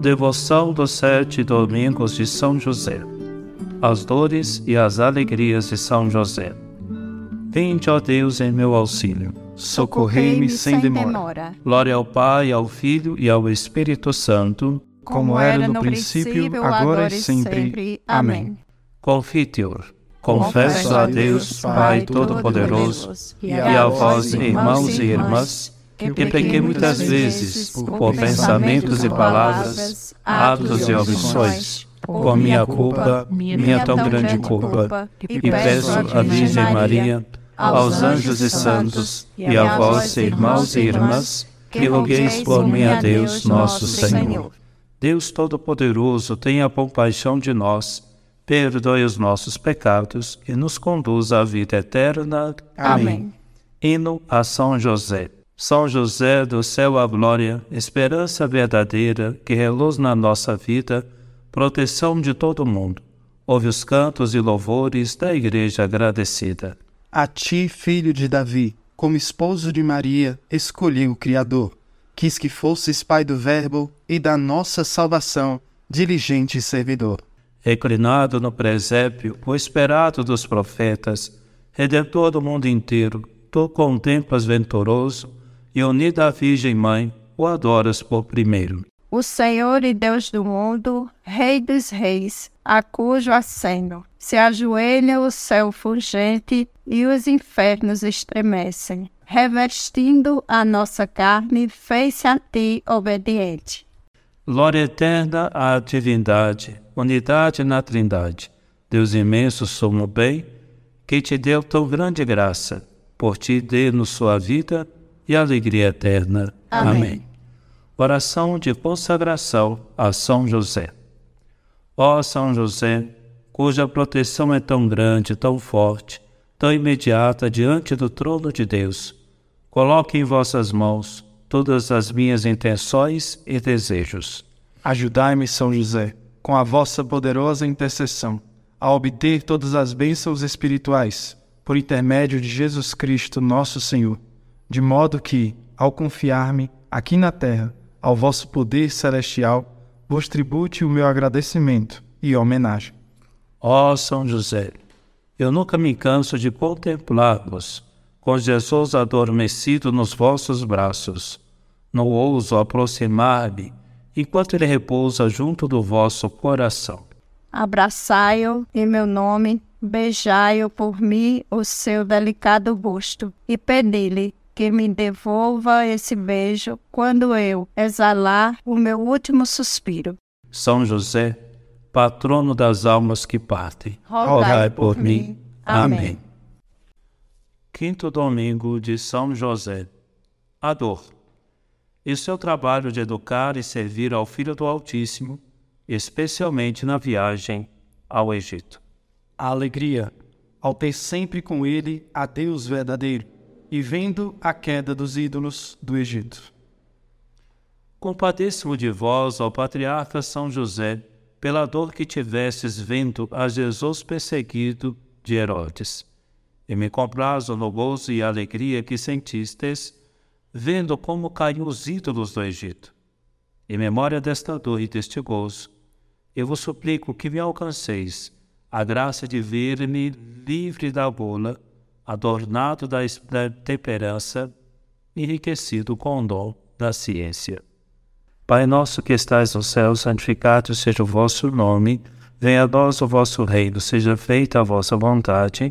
Devoção dos sete domingos de São José. As dores e as alegrias de São José. Vinde, ó Deus, em meu auxílio. Socorrei-me sem demora. Glória ao Pai, ao Filho e ao Espírito Santo, como era no princípio, agora e sempre. Amém. Confiteor. Confesso a Deus, Pai Todo-Poderoso, e a vós, irmãos e irmãs, que pequei muitas vezes por pensamentos e palavras, atos e omissões, por minha culpa, minha tão grande culpa, e peço à Virgem Maria, aos anjos e santos, e a vós, irmãos e irmãs, que rogueis por mim a Deus, nosso Senhor. Deus Todo-Poderoso, tenha compaixão de nós, perdoe os nossos pecados e nos conduza à vida eterna. Amém. Hino a São José. São José do céu à glória, esperança verdadeira que reluz na nossa vida, proteção de todo mundo. Ouve os cantos e louvores da Igreja agradecida. A ti, filho de Davi, como esposo de Maria, escolhi o Criador. Quis que fosses pai do Verbo e da nossa salvação, diligente servidor. Reclinado no presépio, o esperado dos profetas, redentor do mundo inteiro, tu contemplas venturoso e unida à Virgem Mãe, o adoras por primeiro. O Senhor e Deus do mundo, Rei dos reis, a cujo aceno se ajoelha o céu fulgente e os infernos estremecem. Revestindo a nossa carne, fez-se a ti obediente. Glória eterna à divindade, unidade na trindade, Deus imenso, sumo bem, que te deu tão grande graça, por ti dê-nos sua vida e alegria eterna. Amém. Amém. Oração de consagração a São José. Ó São José, cuja proteção é tão grande, tão forte, tão imediata diante do trono de Deus, coloque em vossas mãos todas as minhas intenções e desejos. Ajudai-me, São José, com a vossa poderosa intercessão, a obter todas as bênçãos espirituais, por intermédio de Jesus Cristo, nosso Senhor de modo que, ao confiar-me aqui na terra ao vosso poder celestial, vos tribute o meu agradecimento e homenagem. Ó São José, eu nunca me canso de contemplar-vos, com Jesus adormecido nos vossos braços. Não ouso aproximar-me enquanto ele repousa junto do vosso coração. Abraçai-o em meu nome, beijai-o por mim o seu delicado busto e pedi-lhe que me devolva esse beijo quando eu exalar o meu último suspiro. São José, patrono das almas que partem, rogai por, por mim. Amém. Amém. Quinto domingo de São José. A dor. E seu trabalho de educar e servir ao Filho do Altíssimo, especialmente na viagem ao Egito. A alegria, ao ter sempre com ele a Deus verdadeiro e vendo a queda dos ídolos do Egito. Compadeço de vós, ó patriarca São José, pela dor que tivestes vendo a Jesus perseguido de Herodes. E me comprazo no gozo e alegria que sentistes, vendo como caíram os ídolos do Egito. Em memória desta dor e deste gozo, eu vos suplico que me alcanceis a graça de ver-me livre da bola adornado da, da temperança, enriquecido com o dom da ciência. Pai nosso que estais no céu, santificado seja o vosso nome, venha a nós o vosso reino, seja feita a vossa vontade,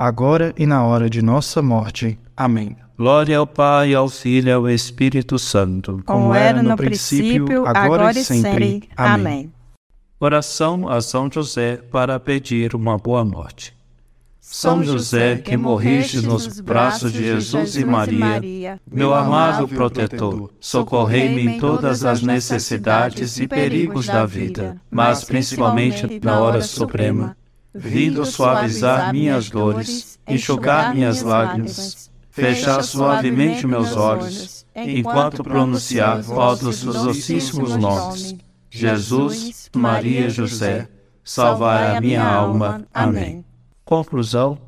agora e na hora de nossa morte. Amém. Glória ao Pai, ao Filho e ao Espírito Santo. Como era no princípio, agora, agora e sempre. Amém. Amém. Oração a São José para pedir uma boa morte. São José, que morriste nos braços de Jesus e Maria, meu amado protetor, socorrei-me em todas as necessidades e perigos da vida, mas principalmente na hora suprema, vindo suavizar minhas dores, enxugar minhas lágrimas, fechar suavemente meus olhos, enquanto pronunciar todos os docíssimos nomes Jesus, Maria e José, salvai a minha alma. Amém. Conclusão: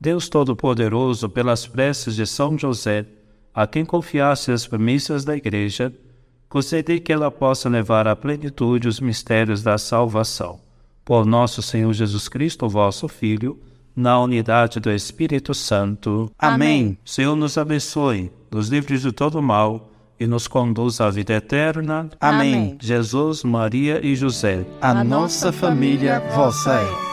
Deus Todo-Poderoso, pelas preces de São José, a quem confiasse as premissas da Igreja, concedei que ela possa levar à plenitude os mistérios da salvação. Por nosso Senhor Jesus Cristo, vosso Filho, na unidade do Espírito Santo. Amém. Senhor nos abençoe, nos livre de todo mal e nos conduz à vida eterna. Amém. Jesus, Maria e José. A nossa família vossa é.